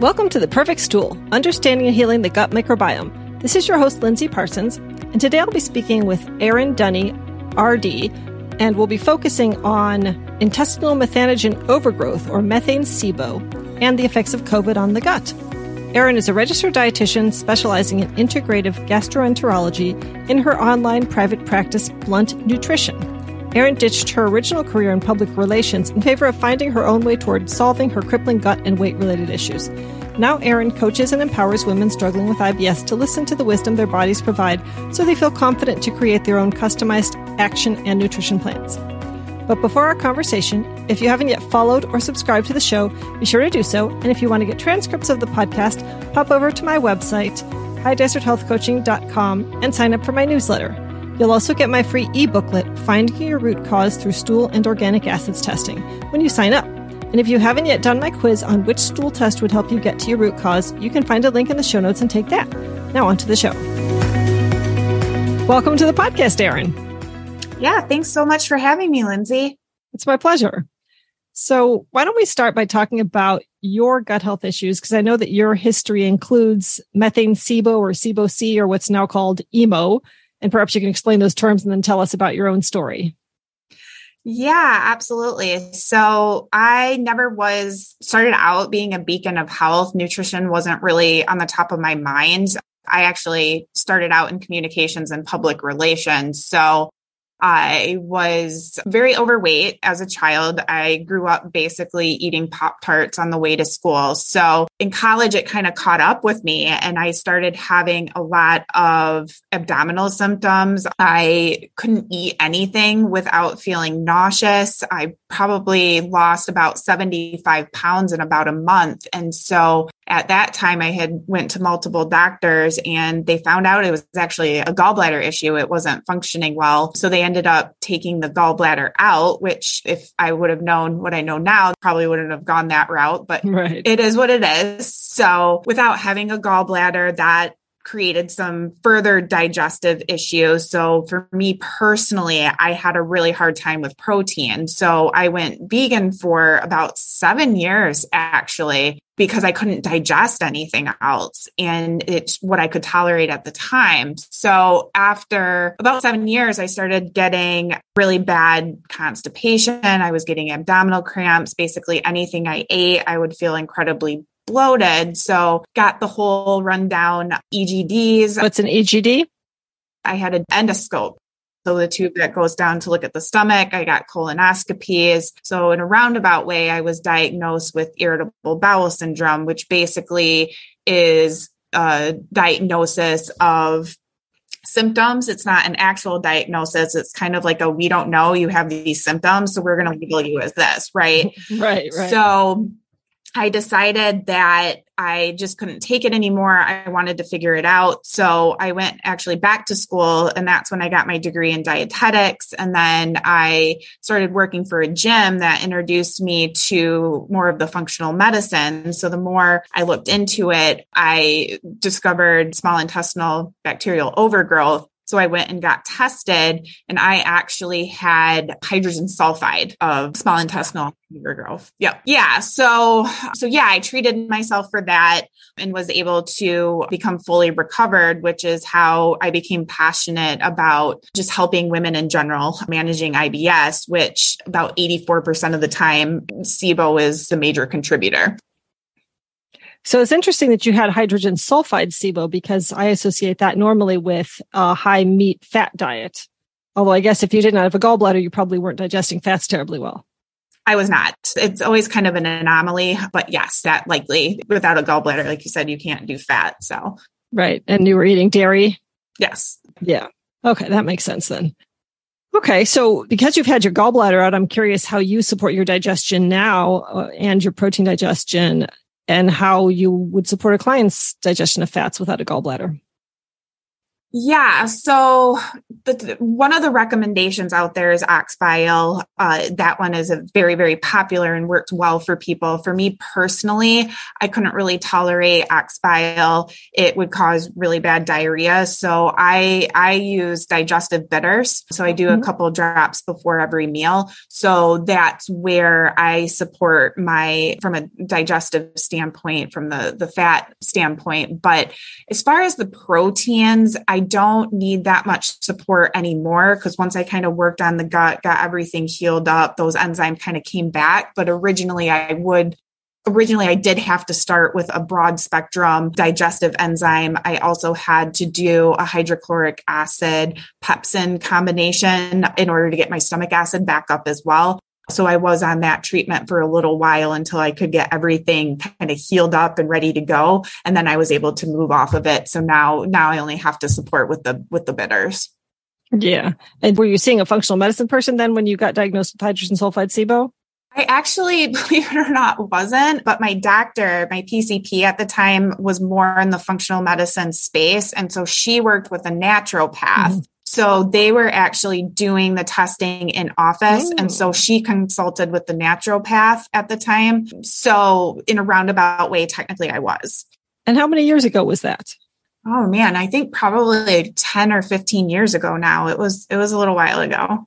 Welcome to The Perfect Stool Understanding and Healing the Gut Microbiome. This is your host, Lindsey Parsons, and today I'll be speaking with Erin Dunny, RD, and we'll be focusing on intestinal methanogen overgrowth, or methane SIBO, and the effects of COVID on the gut. Erin is a registered dietitian specializing in integrative gastroenterology in her online private practice, Blunt Nutrition. Erin ditched her original career in public relations in favor of finding her own way toward solving her crippling gut and weight related issues. Now, Erin coaches and empowers women struggling with IBS to listen to the wisdom their bodies provide so they feel confident to create their own customized action and nutrition plans. But before our conversation, if you haven't yet followed or subscribed to the show, be sure to do so. And if you want to get transcripts of the podcast, pop over to my website, highdeserthealthcoaching.com, and sign up for my newsletter. You'll also get my free e-booklet, Finding Your Root Cause Through Stool and Organic Acids Testing, when you sign up. And if you haven't yet done my quiz on which stool test would help you get to your root cause, you can find a link in the show notes and take that. Now on to the show. Welcome to the podcast, Erin. Yeah, thanks so much for having me, Lindsey. It's my pleasure. So, why don't we start by talking about your gut health issues? Because I know that your history includes methane SIBO or SIBO C or what's now called EMO, and perhaps you can explain those terms and then tell us about your own story. Yeah, absolutely. So I never was started out being a beacon of health. Nutrition wasn't really on the top of my mind. I actually started out in communications and public relations. So I was very overweight as a child. I grew up basically eating Pop Tarts on the way to school. So in college, it kind of caught up with me and I started having a lot of abdominal symptoms. I couldn't eat anything without feeling nauseous. I probably lost about 75 pounds in about a month. And so at that time I had went to multiple doctors and they found out it was actually a gallbladder issue. It wasn't functioning well. So they ended up taking the gallbladder out, which if I would have known what I know now, probably wouldn't have gone that route, but right. it is what it is. So without having a gallbladder, that created some further digestive issues. So for me personally, I had a really hard time with protein. So I went vegan for about seven years actually because I couldn't digest anything else. And it's what I could tolerate at the time. So after about seven years, I started getting really bad constipation. I was getting abdominal cramps. Basically anything I ate, I would feel incredibly bloated. So got the whole rundown EGDs. What's an EGD? I had an endoscope. So the tube that goes down to look at the stomach, I got colonoscopies. So in a roundabout way, I was diagnosed with irritable bowel syndrome, which basically is a diagnosis of symptoms. It's not an actual diagnosis. It's kind of like a we don't know you have these symptoms, so we're going to label you as this, right? right, right. So I decided that I just couldn't take it anymore. I wanted to figure it out. So I went actually back to school and that's when I got my degree in dietetics. And then I started working for a gym that introduced me to more of the functional medicine. So the more I looked into it, I discovered small intestinal bacterial overgrowth so I went and got tested and I actually had hydrogen sulfide of small intestinal growth. Yep. Yeah. So, so yeah, I treated myself for that and was able to become fully recovered, which is how I became passionate about just helping women in general managing IBS, which about 84% of the time SIBO is the major contributor. So it's interesting that you had hydrogen sulfide SIBO because I associate that normally with a high meat fat diet. Although I guess if you didn't have a gallbladder, you probably weren't digesting fats terribly well. I was not. It's always kind of an anomaly, but yes, that likely without a gallbladder, like you said, you can't do fat. So, right. And you were eating dairy? Yes. Yeah. Okay. That makes sense then. Okay. So because you've had your gallbladder out, I'm curious how you support your digestion now uh, and your protein digestion and how you would support a client's digestion of fats without a gallbladder. Yeah. So the, one of the recommendations out there is ox bile. Uh, that one is a very, very popular and works well for people. For me personally, I couldn't really tolerate ox bile. It would cause really bad diarrhea. So I, I use digestive bitters. So I do mm-hmm. a couple drops before every meal. So that's where I support my, from a digestive standpoint, from the, the fat standpoint. But as far as the proteins, I I don't need that much support anymore because once I kind of worked on the gut, got everything healed up, those enzymes kind of came back. But originally, I would originally I did have to start with a broad spectrum digestive enzyme. I also had to do a hydrochloric acid pepsin combination in order to get my stomach acid back up as well. So I was on that treatment for a little while until I could get everything kind of healed up and ready to go. And then I was able to move off of it. So now, now I only have to support with the, with the bitters. Yeah. And were you seeing a functional medicine person then when you got diagnosed with hydrogen sulfide SIBO? I actually, believe it or not, wasn't, but my doctor, my PCP at the time was more in the functional medicine space. And so she worked with a naturopath. Mm-hmm. So they were actually doing the testing in office. Ooh. And so mm. she consulted with the naturopath at the time. So in a roundabout way, technically I was. And how many years ago was that? Oh man, I think probably 10 or 15 years ago now. It was it was a little while ago.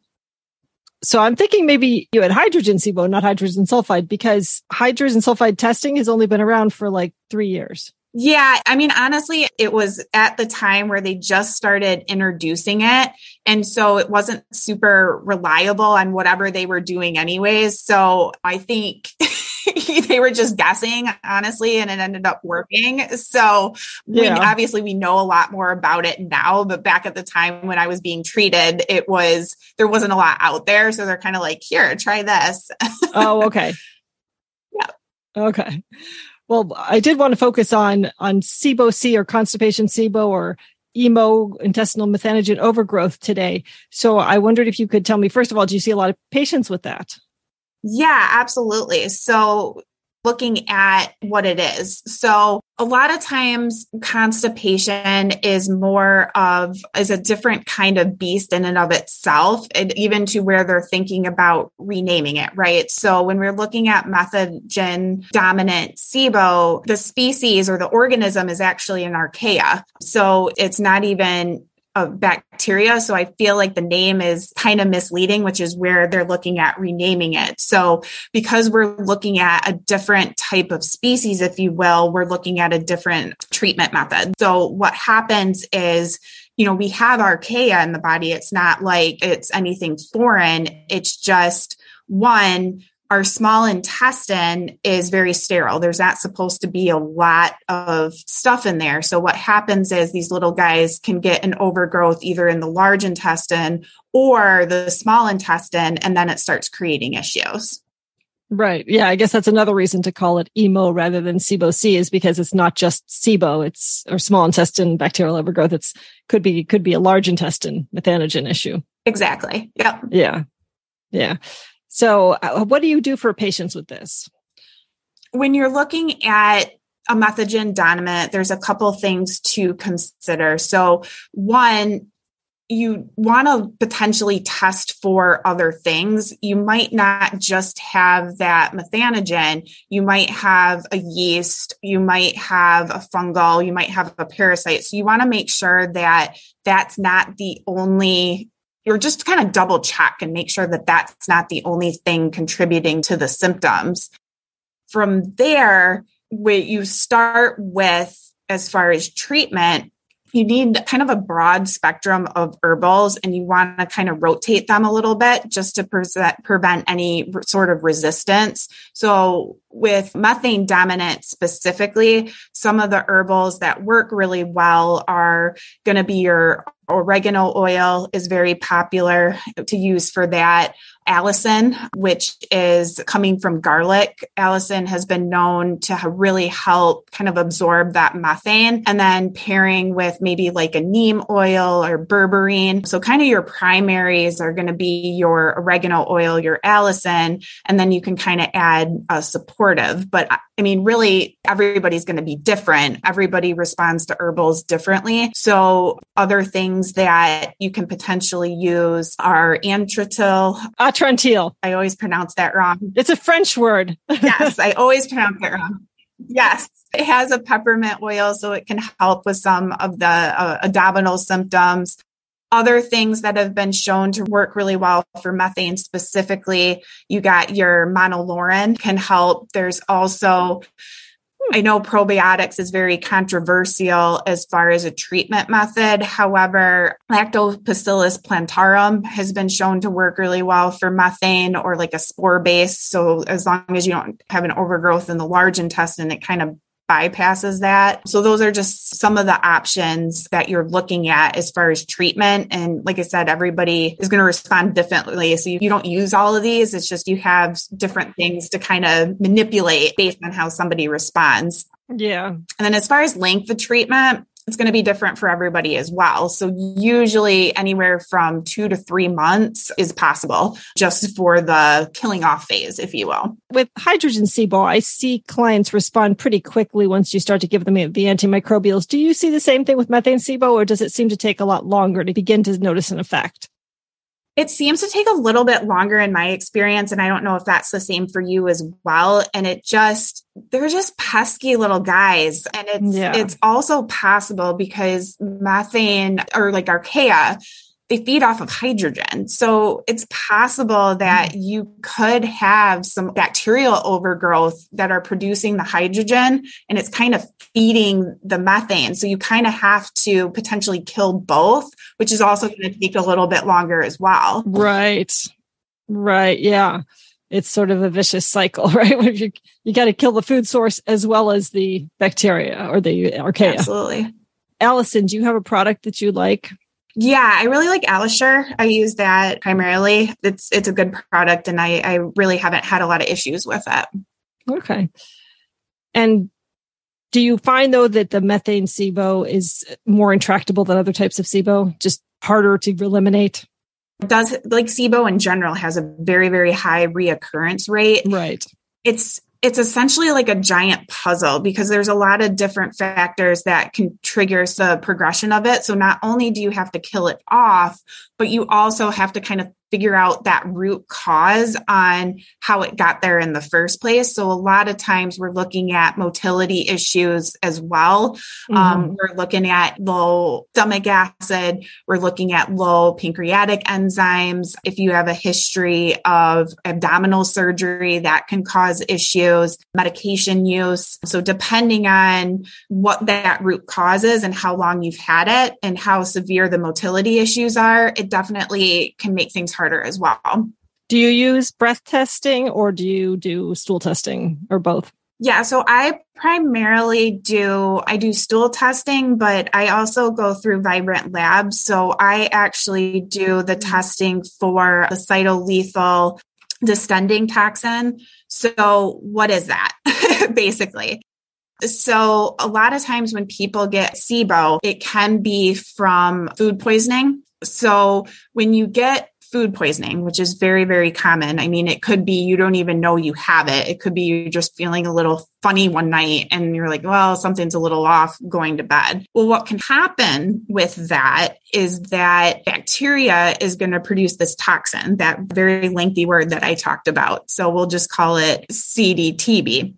So I'm thinking maybe you had hydrogen SIBO, not hydrogen sulfide, because hydrogen sulfide testing has only been around for like three years. Yeah, I mean, honestly, it was at the time where they just started introducing it. And so it wasn't super reliable on whatever they were doing, anyways. So I think they were just guessing, honestly, and it ended up working. So yeah. we, obviously, we know a lot more about it now. But back at the time when I was being treated, it was, there wasn't a lot out there. So they're kind of like, here, try this. oh, okay. yeah. Okay. Well, I did want to focus on on SIBO-C or constipation SIBO or emo intestinal methanogen overgrowth today. So I wondered if you could tell me first of all, do you see a lot of patients with that? Yeah, absolutely. So looking at what it is. So a lot of times constipation is more of is a different kind of beast in and of itself and even to where they're thinking about renaming it right so when we're looking at methanogen dominant sibo the species or the organism is actually an archaea so it's not even of bacteria. So I feel like the name is kind of misleading, which is where they're looking at renaming it. So because we're looking at a different type of species, if you will, we're looking at a different treatment method. So what happens is you know, we have archaea in the body. It's not like it's anything foreign. It's just one, our small intestine is very sterile. There's not supposed to be a lot of stuff in there. So what happens is these little guys can get an overgrowth either in the large intestine or the small intestine, and then it starts creating issues. Right. Yeah. I guess that's another reason to call it IMO rather than SIBO-C is because it's not just SIBO, it's or small intestine bacterial overgrowth. It's could be could be a large intestine methanogen issue. Exactly. Yep. Yeah. Yeah. So, uh, what do you do for patients with this? When you're looking at a methanogen dominant, there's a couple things to consider. So, one, you want to potentially test for other things. You might not just have that methanogen. You might have a yeast. You might have a fungal. You might have a parasite. So you want to make sure that that's not the only you're just kind of double check and make sure that that's not the only thing contributing to the symptoms. From there, where you start with as far as treatment, you need kind of a broad spectrum of herbals and you want to kind of rotate them a little bit just to pre- prevent any sort of resistance. So with methane dominant specifically, some of the herbals that work really well are going to be your Oregano oil is very popular to use for that. Allicin, which is coming from garlic. Allicin has been known to really help kind of absorb that methane and then pairing with maybe like a neem oil or berberine. So kind of your primaries are going to be your oregano oil, your allicin, and then you can kind of add a supportive. But uh, I mean, really everybody's going to be different. Everybody responds to herbals differently. So other things that you can potentially use are antratil. Atrantil. I always pronounce that wrong. It's a French word. yes, I always pronounce it wrong. Yes, it has a peppermint oil, so it can help with some of the uh, abdominal symptoms. Other things that have been shown to work really well for methane specifically, you got your monolaurin can help. There's also I know probiotics is very controversial as far as a treatment method. However, Lactobacillus plantarum has been shown to work really well for methane or like a spore base. So as long as you don't have an overgrowth in the large intestine, it kind of bypasses that. So those are just some of the options that you're looking at as far as treatment. And like I said, everybody is going to respond differently. So you don't use all of these. It's just you have different things to kind of manipulate based on how somebody responds. Yeah. And then as far as length of treatment, it's going to be different for everybody as well. So usually anywhere from two to three months is possible just for the killing off phase, if you will. With hydrogen SIBO, I see clients respond pretty quickly once you start to give them the antimicrobials. Do you see the same thing with methane SIBO or does it seem to take a lot longer to begin to notice an effect? It seems to take a little bit longer in my experience. And I don't know if that's the same for you as well. And it just, they're just pesky little guys. And it's, yeah. it's also possible because methane or like archaea they feed off of hydrogen. So it's possible that mm-hmm. you could have some bacterial overgrowth that are producing the hydrogen and it's kind of feeding the methane. So you kind of have to potentially kill both, which is also going to take a little bit longer as well. Right. Right. Yeah. It's sort of a vicious cycle, right? you you got to kill the food source as well as the bacteria or the archaea. Absolutely. Allicin, do you have a product that you like? Yeah, I really like Alisher. I use that primarily. It's it's a good product and I, I really haven't had a lot of issues with it. Okay. And do you find though that the methane SIBO is more intractable than other types of SIBO? Just harder to eliminate? It does like SIBO in general has a very, very high reoccurrence rate. Right. It's it's essentially like a giant puzzle because there's a lot of different factors that can trigger the progression of it. So not only do you have to kill it off, but you also have to kind of figure out that root cause on how it got there in the first place. So a lot of times we're looking at motility issues as well. Um, mm-hmm. Um, we're looking at low stomach acid. We're looking at low pancreatic enzymes. If you have a history of abdominal surgery, that can cause issues, medication use. So depending on what that root cause is and how long you've had it and how severe the motility issues are, it definitely can make things harder as well. Do you use breath testing or do you do stool testing or both? Yeah, so I primarily do I do stool testing, but I also go through Vibrant Labs. So I actually do the mm. testing for the cytolethal distending toxin. So what is that basically? So a lot of times when people get SIBO, it can be from food poisoning. So when you get food poisoning, which is very, very common. I mean, it could be you don't even know you have it. It could be you're just feeling a little funny one night and you're like, well, something's a little off going to bed. Well, what can happen with that is that bacteria is going to produce this toxin, that very lengthy word that I talked about. So we'll just call it CDTB.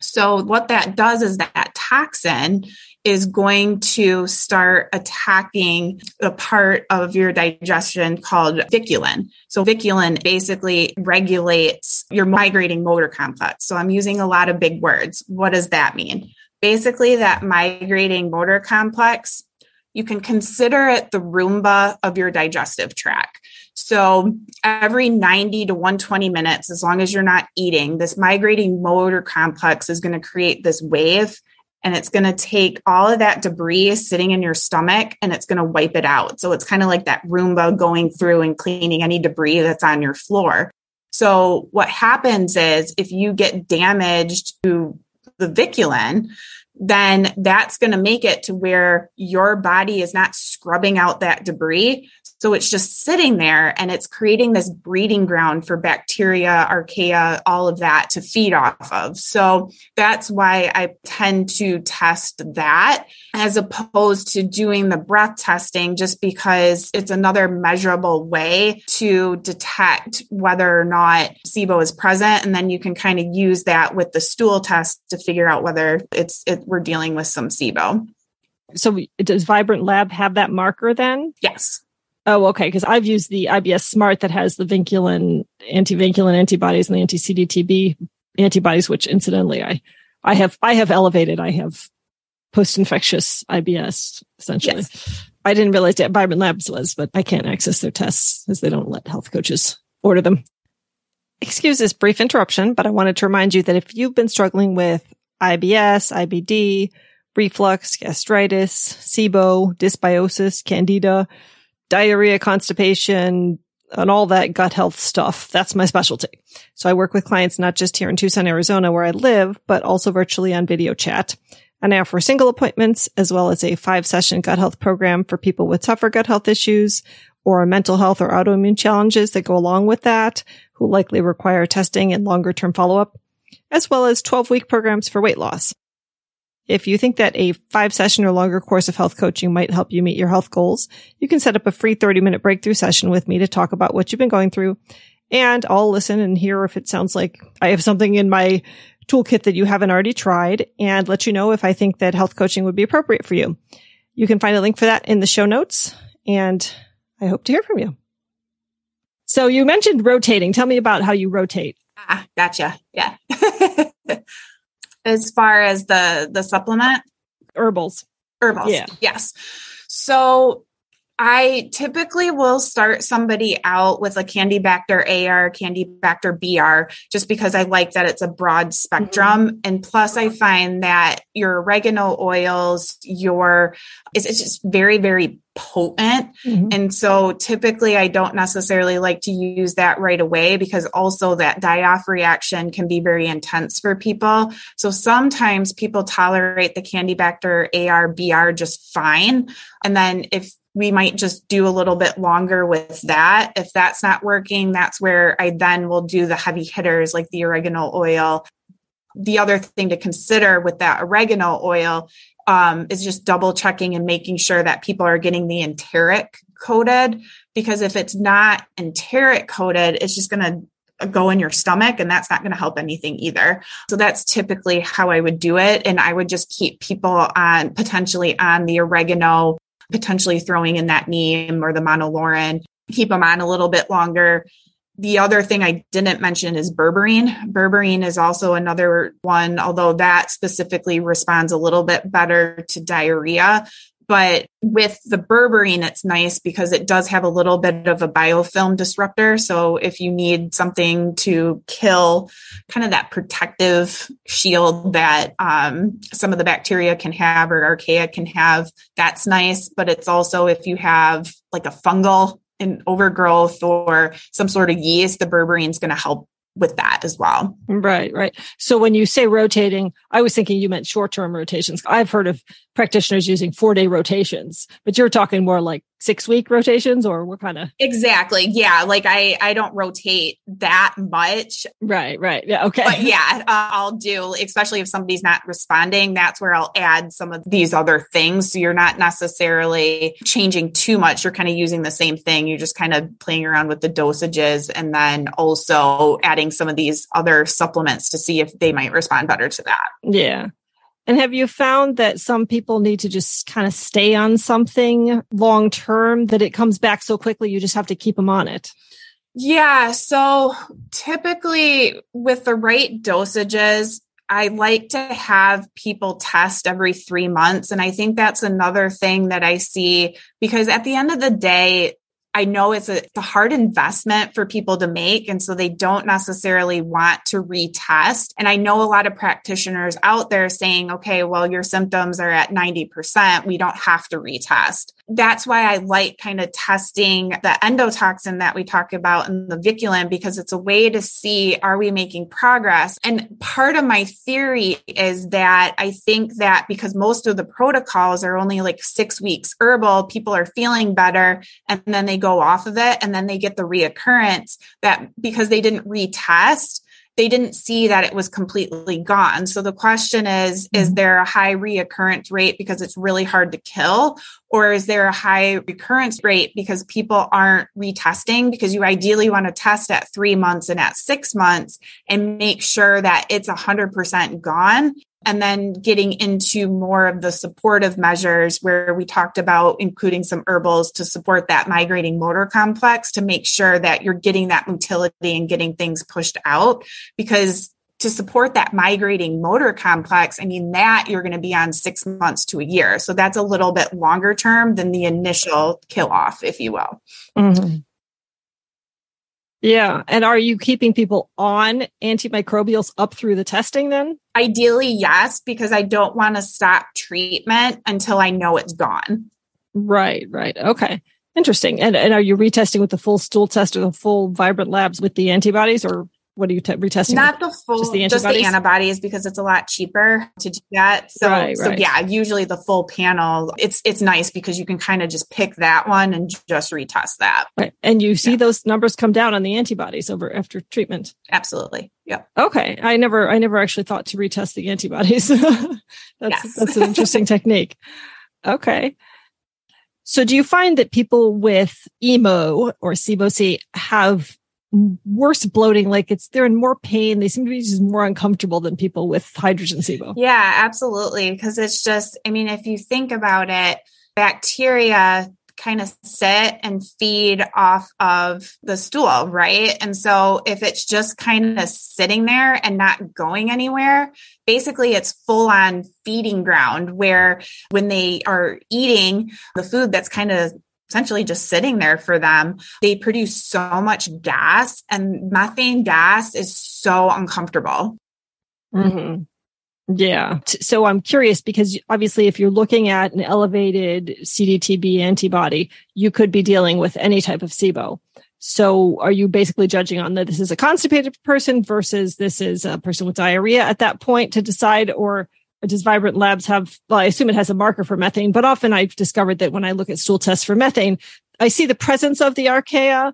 So what that does is that, toxin is going to start attacking a part of your digestion called vinculin. So vinculin basically regulates your migrating motor complex. So I'm using a lot of big words. What does that mean? Basically that migrating motor complex, you can consider it the Roomba of your digestive tract. So every 90 to 120 minutes, as long as you're not eating, this migrating motor complex is going to create this wave and it's going to take all of that debris sitting in your stomach and it's going to wipe it out. So it's kind of like that Roomba going through and cleaning any debris that's on your floor. So what happens is if you get damaged to the vinculin, then that's going to make it to where your body is not scrubbing out that debris. So it's just sitting there and it's creating this breeding ground for bacteria, archaea, all of that to feed off of. So that's why I tend to test that as opposed to doing the breath testing, just because it's another measurable way to detect whether or not SIBO is present. And then you can kind of use that with the stool test to figure out whether it's, it, we're dealing with some SIBO. So does Vibrant Lab have that marker then? Yes. Oh, okay. Because I've used the IBS Smart that has the vinculin, anti-vinculin antibodies and the anti-CDTB antibodies, which incidentally I, I have, I have elevated. I have post-infectious IBS essentially. Yes. I didn't realize that Vibrant Labs was, but I can't access their tests as they don't let health coaches order them. Excuse this brief interruption, but I wanted to remind you that if you've been struggling with IBS, IBD, reflux, gastritis, SIBO, dysbiosis, candida, diarrhea, constipation, and all that gut health stuff. That's my specialty. So I work with clients not just here in Tucson, Arizona, where I live, but also virtually on video chat. And I offer single appointments as well as a five session gut health program for people with tougher gut health issues or mental health or autoimmune challenges that go along with that, who likely require testing and longer term follow up, as well as 12 week programs for weight loss. If you think that a five session or longer course of health coaching might help you meet your health goals, you can set up a free 30 minute breakthrough session with me to talk about what you've been going through. And I'll listen and hear if it sounds like I have something in my toolkit that you haven't already tried and let you know if I think that health coaching would be appropriate for you. You can find a link for that in the show notes and I hope to hear from you. So you mentioned rotating. Tell me about how you rotate. Ah, gotcha. Yeah. as far as the the supplement herbals herbals yeah yes so I typically will start somebody out with a Candibactin AR, Candibactin BR, just because I like that it's a broad spectrum. Mm-hmm. And plus, I find that your oregano oils, your it's, it's just very, very potent. Mm-hmm. And so typically I don't necessarily like to use that right away because also that die off reaction can be very intense for people. So sometimes people tolerate the Candibactin AR BR just fine. And then if we might just do a little bit longer with that. If that's not working, that's where I then will do the heavy hitters like the oregano oil. The other thing to consider with that oregano oil um, is just double checking and making sure that people are getting the enteric coated. Because if it's not enteric coated, it's just going to go in your stomach and that's not going to help anything either. So that's typically how I would do it. And I would just keep people on potentially on the oregano potentially throwing in that neem or the monolaurin, keep them on a little bit longer. The other thing I didn't mention is berberine. Berberine is also another one, although that specifically responds a little bit better to diarrhea. But with the berberine, it's nice because it does have a little bit of a biofilm disruptor. So if you need something to kill kind of that protective shield that um, some of the bacteria can have or archaea can have, that's nice. But it's also if you have like a fungal in overgrowth or some sort of yeast, the berberine is going to help with that as well. Right, right. So when you say rotating, I was thinking you meant short term rotations. I've heard of practitioners using four day rotations, but you're talking more like six week rotations or what kind of exactly. Yeah. Like i i don't rotate that much. Right right. Yeah okay. But yeah uh, i'll do especially if somebody's not responding that's where i'll add some of these other things. So you're not necessarily changing too much. You're kind of using the same thing. You're just kind of playing around with the dosages and then also adding some of these other supplements to see if they might respond better to that. Yeah and have you found that some people need to just kind of stay on something long term that it comes back so quickly you just have to keep them on it? Yeah. So typically with the right dosages, I like to have people test every three months. And I think that's another thing that I see because at the end of the day, I know it's a, it's a hard investment for people to make. And so they don't necessarily want to retest. And I know a lot of practitioners out there saying, okay, well, your symptoms are at 90%. We don't have to retest. That's why I like kind of testing the endotoxin that we talk about in the vinculin because it's a way to see are we making progress? And part of my theory is that I think that because most of the protocols are only like six weeks herbal, people are feeling better and then they go off of it and then they get the reoccurrence that because they didn't retest, they didn't see that it was completely gone. So the question is, mm-hmm. is there a high recurrence rate because it's really hard to kill? Or is there a high recurrence rate because people aren't retesting? Because you ideally want to test at three months and at six months and make sure that it's a hundred percent gone and then getting into more of the supportive measures where we talked about including some herbals to support that migrating motor complex to make sure that you're getting that motility and getting things pushed out because to support that migrating motor complex, I mean, that you're going to be on six months to a year. So that's a little bit longer term than the initial kill off, if you will. Mm-hmm. Yeah. And are you keeping people on antimicrobials up through the testing then? Ideally, yes, because I don't want to stop treatment until I know it's gone. Right, right. Okay. Interesting. And and are you retesting with the full stool test or the full vibrant labs with the antibodies or what are you te- retesting? Not the full, just the, just the, antibodies because it's a lot cheaper to do that. So, right, so right. yeah, usually the full panel. It's it's nice because you can kind of just pick that one and just retest that. Right, and you see yeah. those numbers come down on the antibodies over after treatment. Absolutely. Yeah. Okay, I never I never actually thought to retest the antibodies. that's yes. that's an interesting technique. Okay. So do you find that people with emo or SIBO-C have worse bloating like it's they're in more pain. They seem to be just more uncomfortable than people with hydrogen sibo. Yeah absolutely. Because it's just i mean if you think about it bacteria kind of sit and feed off of the stool right? And so if it's just kind of sitting there and not going anywhere basically it's full on feeding ground where when they are eating the food that's kind of essentially just sitting there for them. They produce so much gas, and methane gas is so uncomfortable. Mm-hmm. Yeah. So I'm curious because obviously, if you're looking at an elevated CDTB antibody, you could be dealing with any type of SIBO. So are you basically judging on that this is a constipated person versus this is a person with diarrhea at that point to decide, or does Vibrant Labs have, well, I assume it has a marker for methane, but often I've discovered that when I look at stool tests for methane, I see the presence of the archaea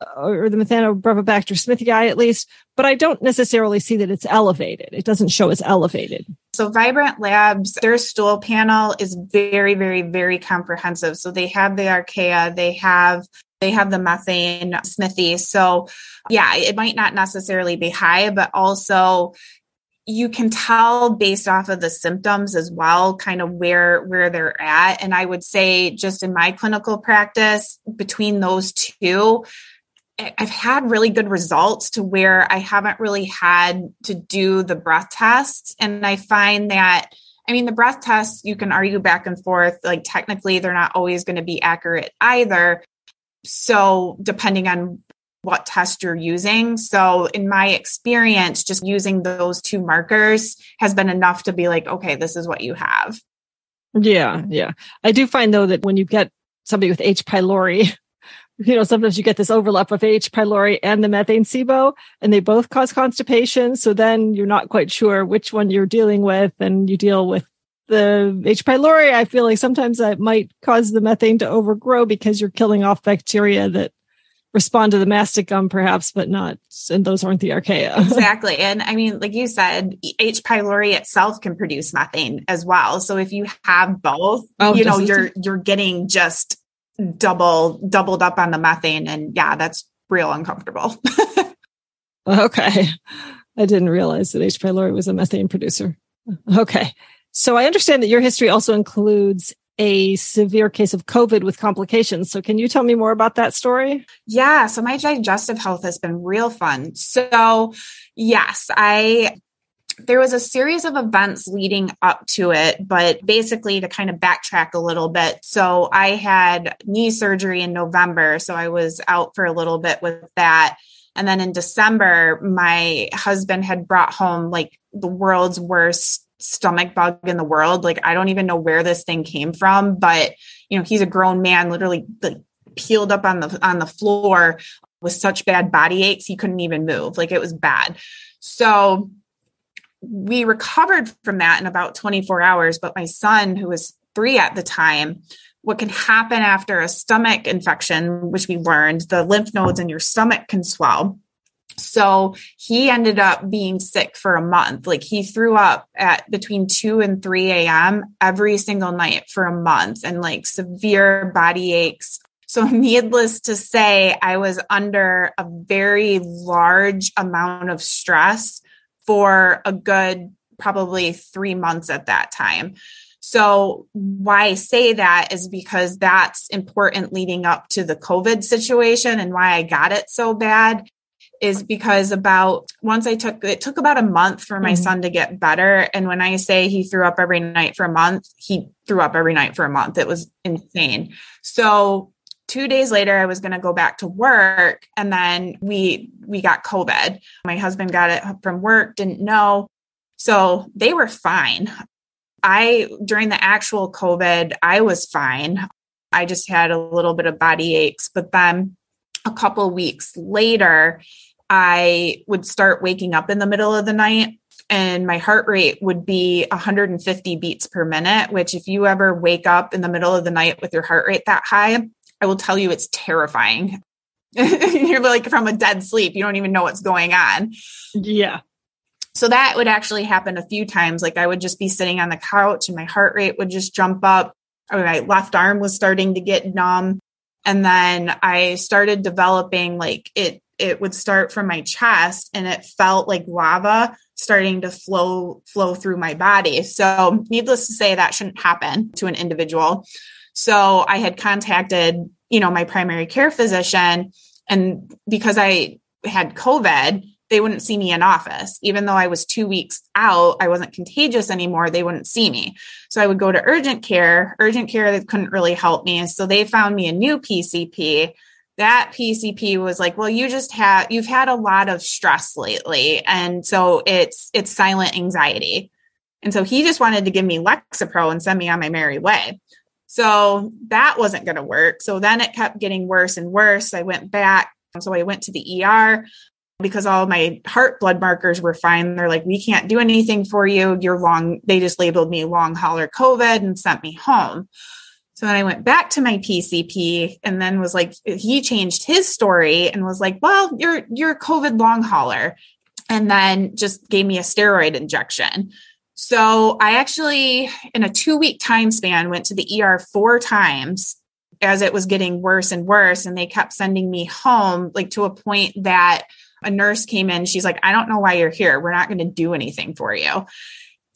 uh, or the Methanobrevibacter smithii at least, but I don't necessarily see that it's elevated. It doesn't show as elevated. So Vibrant Labs, their stool panel is very, very, very comprehensive. So they have the archaea, they have they have the methane smithy. So yeah, it might not necessarily be high, but also you can tell based off of the symptoms as well kind of where where they're at and i would say just in my clinical practice between those two I've had really good results to where I haven't really had to do the breath tests. And I find that, I mean, the breath tests, you can argue back and forth. Like, technically, they're not always going to be accurate either. So, depending on what test you're using. So, in my experience, just using those two markers has been enough to be like, okay, this is what you have. Yeah, yeah. I do find though that when you get somebody with H. pylori, you know, sometimes you get this overlap of H. pylori and the methane SIBO, and they both cause constipation. So then you're not quite sure which one you're dealing with, and you deal with the H. pylori. I feel like sometimes that might cause the methane to overgrow because you're killing off bacteria that respond to the mastic gum perhaps but not and those aren't the archaea. Exactly. And i mean like you said h. pylori itself can produce methane as well. So if you have both oh, you know you're you're getting just double doubled up on the methane. And yeah that's real uncomfortable. Okay. I didn't realize that h. pylori was a methane producer. Okay. So I understand that your history also includes a severe case of COVID with complications. So, can you tell me more about that story? Yeah. So, my digestive health has been real fun. So, yes, I there was a series of events leading up to it, but basically to kind of backtrack a little bit. So I had knee surgery in November. So I was out for a little bit with that. And then in December, my husband had brought home like the world's worst stomach bug in the world. Like I don't even know where this thing came from, but you know, he's a grown man, literally like peeled up on the on the floor with such bad body aches he couldn't even move. Like it was bad. So we recovered from that in about 24 hours. But my son, who was three at the time, what can happen after a stomach infection, which we learned, the lymph nodes in your stomach can swell. So he ended up being sick for a month. Like he threw up at between 2 and 3 a.m. every single night for a month and like severe body aches. So, needless to say, I was under a very large amount of stress for a good probably three months at that time. So, why I say that is because that's important leading up to the COVID situation and why I got it so bad is because about once I took it took about a month for my mm-hmm. son to get better. And when I say he threw up every night for a month, he threw up every night for a month. It was insane. So two days later i was going to go back to work and then we we got covid my husband got it from work didn't know so they were fine i during the actual covid i was fine i just had a little bit of body aches but then a couple weeks later i would start waking up in the middle of the night and my heart rate would be 150 beats per minute which if you ever wake up in the middle of the night with your heart rate that high I will tell you it's terrifying. You're like from a dead sleep. You don't even know what's going on. Yeah. So that would actually happen a few times. Like I would just be sitting on the couch and my heart rate would just jump up. My left arm was starting to get numb. And then I started developing like it it would start from my chest and it felt like lava starting to flow flow through my body. So needless to say that shouldn't happen to an individual. So I had contacted, you know, my primary care physician and because I had COVID, they wouldn't see me in office. Even though I was two weeks out, I wasn't contagious anymore. They wouldn't see me. So I would go to urgent care. Urgent care, they couldn't really help me. So they found me a new PCP. That PCP was like, well, you just have, you've had a lot of stress lately. And so it's, it's silent anxiety. And so he just wanted to give me Lexapro and send me on my merry way. So that wasn't going to work. So then it kept getting worse and worse. I went back. So I went to the ER because all my heart blood markers were fine. They're like, we can't do anything for you. You're long. They just labeled me long hauler COVID and sent me home. So then I went back to my PCP and then was like, he changed his story and was like, well, you're, you're a COVID long hauler. And then just gave me a steroid injection. So I actually, in a two week time span, went to the ER four times as it was getting worse and worse. And they kept sending me home, like to a point that a nurse came in. She's like, I don't know why you're here. We're not going to do anything for you.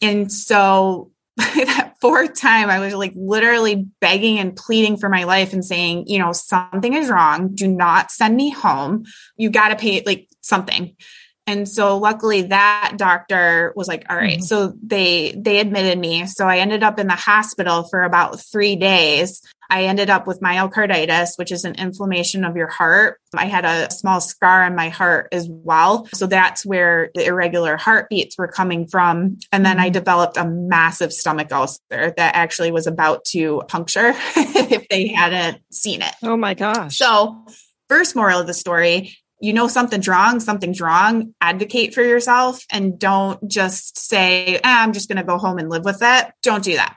And so that fourth time, I was like literally begging and pleading for my life and saying, you know, something is wrong. Do not send me home. You got to pay like something. And so luckily that doctor was like, all right. mm-hmm. So they, they admitted me. So I ended up in the hospital for about three days. I ended up with myocarditis, which is an inflammation of your heart. I had a small scar on my heart as well. So that's where the irregular heartbeats were coming from. And then I mm-hmm. developed a massive stomach ulcer that actually was about to puncture if they hadn't seen it. Oh my gosh. So first moral of the story you know something's wrong, something's wrong, advocate for yourself and don't just say, ah, I'm just going to go home and live with it. Don't do that.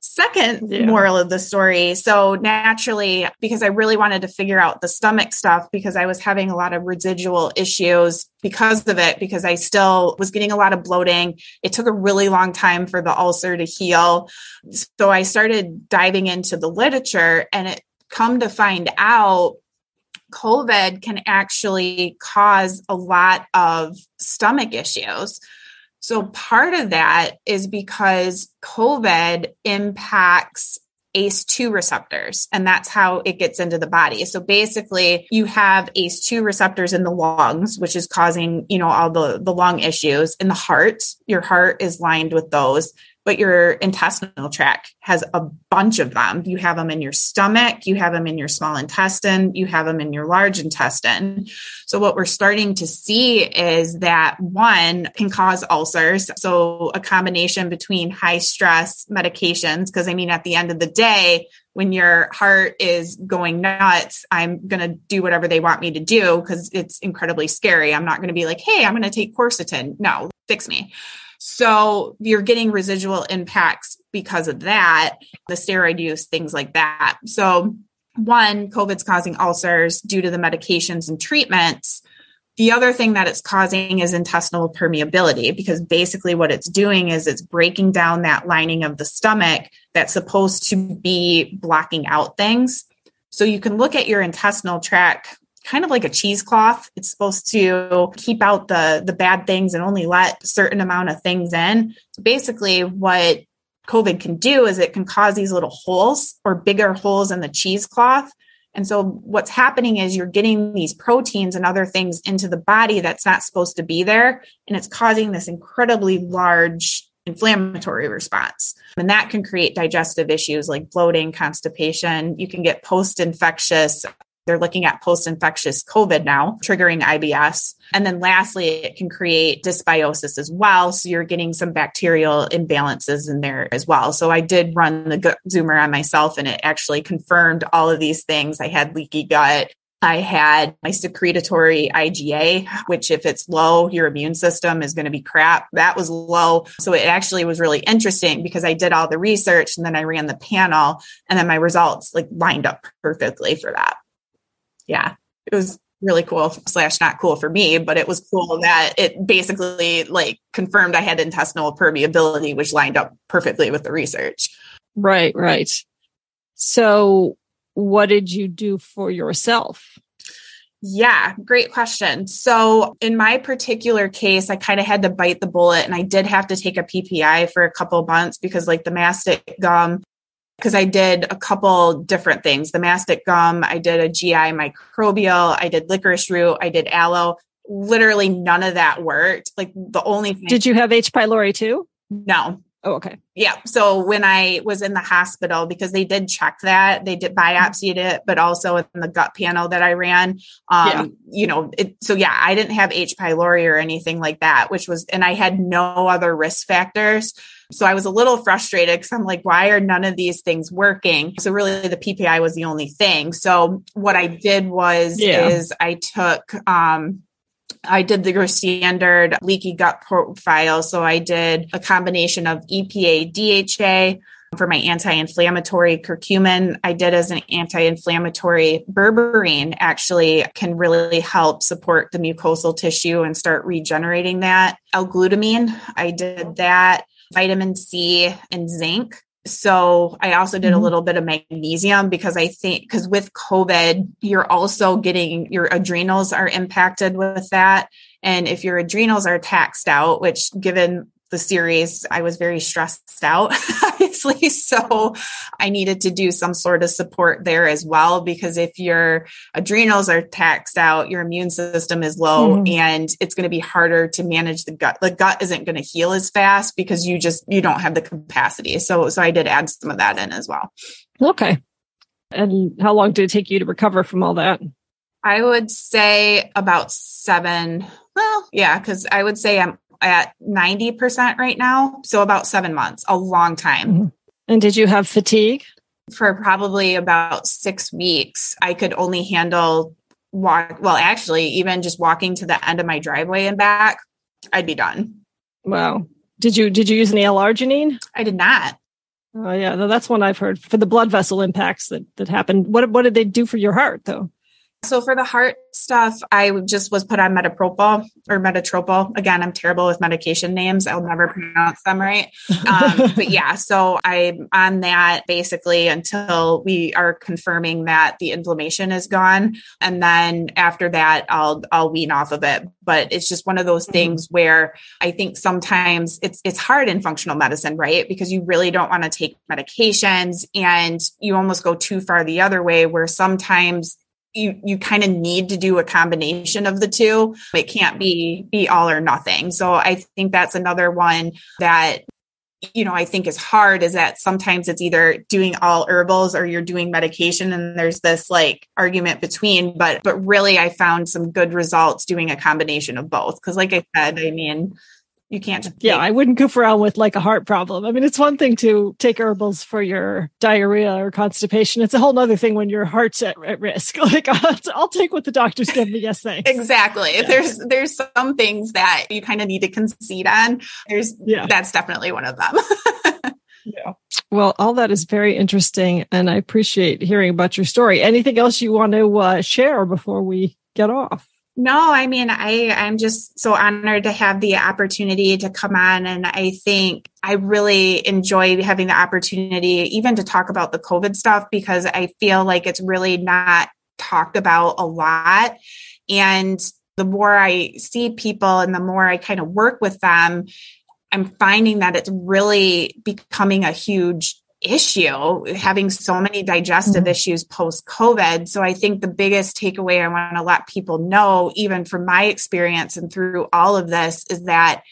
Second yeah. moral of the story. So naturally, because I really wanted to figure out the stomach stuff because I was having a lot of residual issues because of it, because I still was getting a lot of bloating. It took a really long time for the ulcer to heal. So I started diving into the literature and it come to find out COVID can actually cause a lot of stomach issues. So, part of that is because COVID impacts ACE2 receptors, and that's how it gets into the body. So basically, you have ACE2 receptors in the lungs, which is causing, you know, all the, the lung issues. In the heart, your heart is lined with those but your intestinal tract has a bunch of them. You have them in your stomach, you have them in your small intestine, you have them in your large intestine. So, what we're starting to see is that one can cause ulcers. So, a combination between high stress medications, because I mean, at the end of the day, when your heart is going nuts, I'm going to do whatever they want me to do because it's incredibly scary. I'm not going to be like, hey, I'm going to take quercetin. No, fix me. So you're getting residual impacts because of that, the steroid use, things like that. So, one, COVID's causing ulcers due to the medications and treatments. The other thing that it's causing is intestinal permeability because basically what it's doing is it's breaking down that lining of the stomach that's supposed to be blocking out things. So you can look at your intestinal tract kind of like a cheesecloth. It's supposed to keep out the the bad things and only let certain amount of things in. So basically what COVID can do is it can cause these little holes or bigger holes in the cheesecloth. And so what's happening is you're getting these proteins and other things into the body that's not supposed to be there. And it's causing this incredibly large inflammatory response. And that can create digestive issues like bloating, constipation. You can get post infectious they're looking at post infectious COVID now, triggering IBS. And then lastly, it can create dysbiosis as well. So you're getting some bacterial imbalances in there as well. So I did run the gut zoomer on myself and it actually confirmed all of these things. I had leaky gut. I had my secretory IgA, which if it's low, your immune system is going to be crap. That was low. So it actually was really interesting because I did all the research and then I ran the panel and then my results like lined up perfectly for that yeah, it was really cool slash not cool for me, but it was cool that it basically like confirmed I had intestinal permeability, which lined up perfectly with the research. Right, right. So what did you do for yourself? Yeah, great question. So, in my particular case, I kind of had to bite the bullet and I did have to take a PPI for a couple months because, like, the mastic gum because I did a couple different things the mastic gum, I did a GI microbial, I did licorice root, I did aloe. Literally none of that worked. Like the only thing. Did you have H. pylori too? No. Oh, okay. Yeah. So when I was in the hospital, because they did check that, they did biopsied it, but also in the gut panel that I ran, um, yeah. you know, it, so yeah, I didn't have H. pylori or anything like that, which was, and I had no other risk factors. So I was a little frustrated because I'm like, why are none of these things working? So really the PPI was the only thing. So what I did was yeah. is I took um I did the standard leaky gut profile. So I did a combination of EPA, DHA, for my anti-inflammatory curcumin i did as an anti-inflammatory berberine actually can really help support the mucosal tissue and start regenerating that l-glutamine i did that vitamin C, and zinc. So I also did a mm-hmm. little bit of magnesium because I think because with COVID, you're also getting your adrenals are impacted with that. And if your adrenals are taxed out, which given the series, I was very stressed out, obviously. So I needed to do some sort of support there as well, because if your adrenals are taxed out, your immune system is low mm-hmm. and it's going to be harder to manage the gut. The gut isn't going to heal as fast because you just, you don't have the capacity. So, so I did add some of that in as well. Okay. And how long did it take you to recover from all that? I would say about seven. Well, yeah, because I would say I'm at 90% right now. So about seven months, a long time. Mm-hmm. And did you have fatigue? For probably about six weeks, I could only handle walk. Well, actually, even just walking to the end of my driveway and back, I'd be done. Wow. Did you did you use any L-arginine? I did not. Oh yeah, no, that's one I've heard for the blood vessel impacts that that happened. What what did they do for your heart though? So for the heart stuff, I just was put on metapropyl or metotropyl. Again, I'm terrible with medication names. I'll never pronounce them right. Um, but yeah, so I'm on that basically until we are confirming that the inflammation is gone, and then after that, I'll I'll wean off of it. But it's just one of those mm-hmm. things where I think sometimes it's it's hard in functional medicine, right? Because you really don't want to take medications, and you almost go too far the other way, where sometimes you you kind of need to do a combination of the two. It can't be be all or nothing. So i think that's another one that you know i think is hard is that sometimes it's either doing all herbals or you're doing medication and there's this like argument between but but really i found some good results doing a combination of both. Because like i said i mean you can't just yeah. i wouldn't goof around with like a heart problem. I mean it's one thing to take herbals for your diarrhea or constipation. It's a whole other thing when your heart's at, at risk. Like I'll, I'll, take what the doctors give me. Yes thanks. Exactly. Yeah. there's there's some things that you kind of need to concede on. There's yeah. that's definitely one of them. Yeah. Well all that is very interesting and i appreciate hearing about your story. Anything else you want to uh, share before we get off no, I mean, I, I'm just so honored to have the opportunity to come on. And I think I really enjoyed having the opportunity even to talk about the COVID stuff because I feel like it's really not talked about a lot. And the more I see people and the more I kind of work with them, I'm finding that it's really becoming a huge issue having so many digestive mm-hmm. issues post COVID. So I think the biggest takeaway I want to let people know, even from my experience and through all of this, is that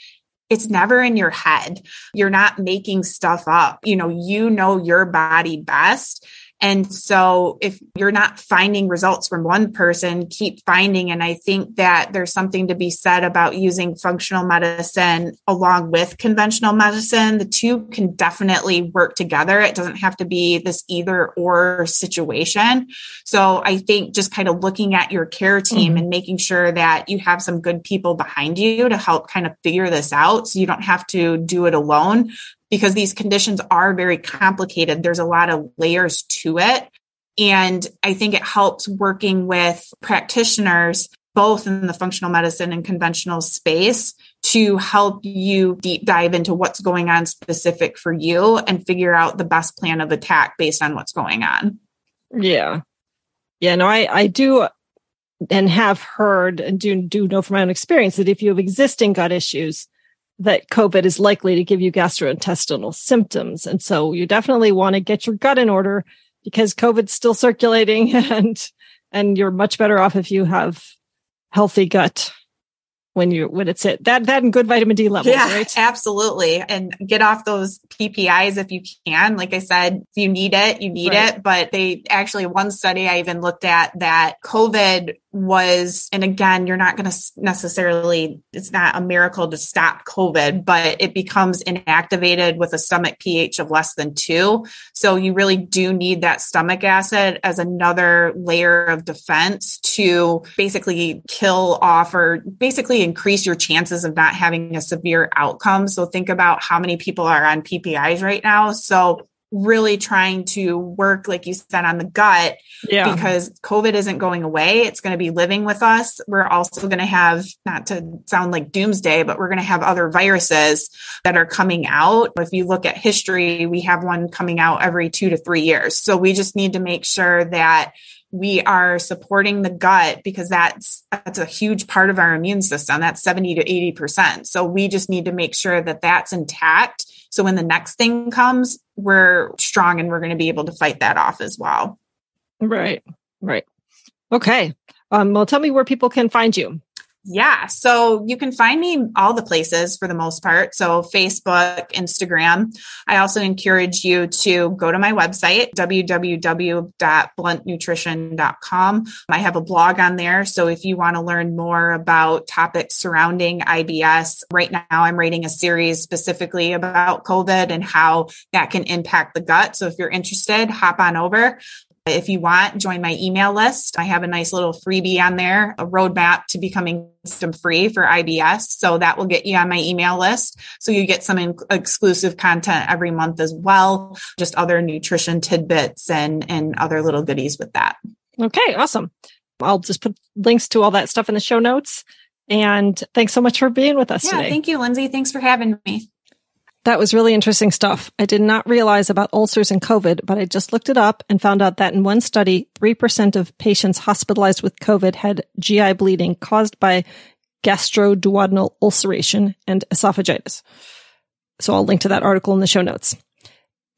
it's never in your head. You're not making stuff up. You know, you know your body best. And so if you're not finding results from one person, keep finding. And I think that there's something to be said about using functional medicine along with conventional medicine. The two can definitely work together. It doesn't have to be this either or situation. So I think just kind of looking at your care team mm-hmm. and making sure that you have some good people behind you to help kind of figure this out so you don't have to do it alone because these conditions are very complicated. There's a lot of layers to it. And I think it helps working with practitioners, both in the functional medicine and conventional space, to help you deep dive into what's going on specific for you and figure out the best plan of attack based on what's going on. Yeah. Yeah, no, I, I do and have heard and do, do know from my own experience that if you have existing gut issues, that COVID is likely to give you gastrointestinal symptoms. And so you definitely want to get your gut in order because COVID's still circulating and, and you're much better off if you have healthy gut when you when it's it that that and good vitamin D levels, yeah, right? Absolutely. And get off those PPIs if you can. Like I said, if you need it, you need right. it. But they actually one study I even looked at that COVID was, and again, you're not going to necessarily, it's not a miracle to stop COVID, but it becomes inactivated with a stomach pH of less than two. So you really do need that stomach acid as another layer of defense to basically kill off or basically increase your chances of not having a severe outcome. So think about how many people are on PPIs right now. So really trying to work, like you said, on the gut yeah. because COVID isn't going away. It's going to be living with us. We're also going to have, not to sound like doomsday, but we're going to have other viruses that are coming out. If you look at history, we have one coming out every two to three years. So we just need to make sure that we are supporting the gut because that's that's a huge part of our immune system that's 70 to 80% so we just need to make sure that that's intact so when the next thing comes, we're strong and we're going to be able to fight that off as well. Right. Right. Okay. Um, well, tell me where people can find you. Yeah. So you can find me all the places for the most part. So Facebook, Instagram. I also encourage you to go to my website, www.bluntnutrition.com. I have a blog on there. So if you want to learn more about topics surrounding IBS, right now I'm writing a series specifically about COVID and how that can impact the gut. So if you're interested, hop on over. If you want, join my email list. I have a nice little freebie on there, a roadmap to becoming system free for IBS. So that will get you on my email list. So you get some in- exclusive content every month as well, just other nutrition tidbits and, and other little goodies with that. Okay, awesome. I'll just put links to all that stuff in the show notes. And thanks so much for being with us yeah, today. Thank you, Lindsey. Thanks for having me. That was really interesting stuff. I did not realize about ulcers and COVID, but I just looked it up and found out that in one study, 3% of patients hospitalized with COVID had GI bleeding caused by gastroduodenal ulceration and esophagitis. So I'll link to that article in the show notes.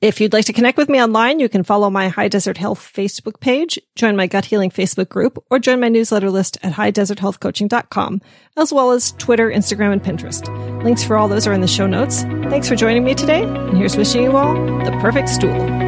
If you'd like to connect with me online, you can follow my High Desert Health Facebook page, join my gut healing Facebook group, or join my newsletter list at highdeserthealthcoaching.com, as well as Twitter, Instagram, and Pinterest. Links for all those are in the show notes. Thanks for joining me today, and here's wishing you all the perfect stool.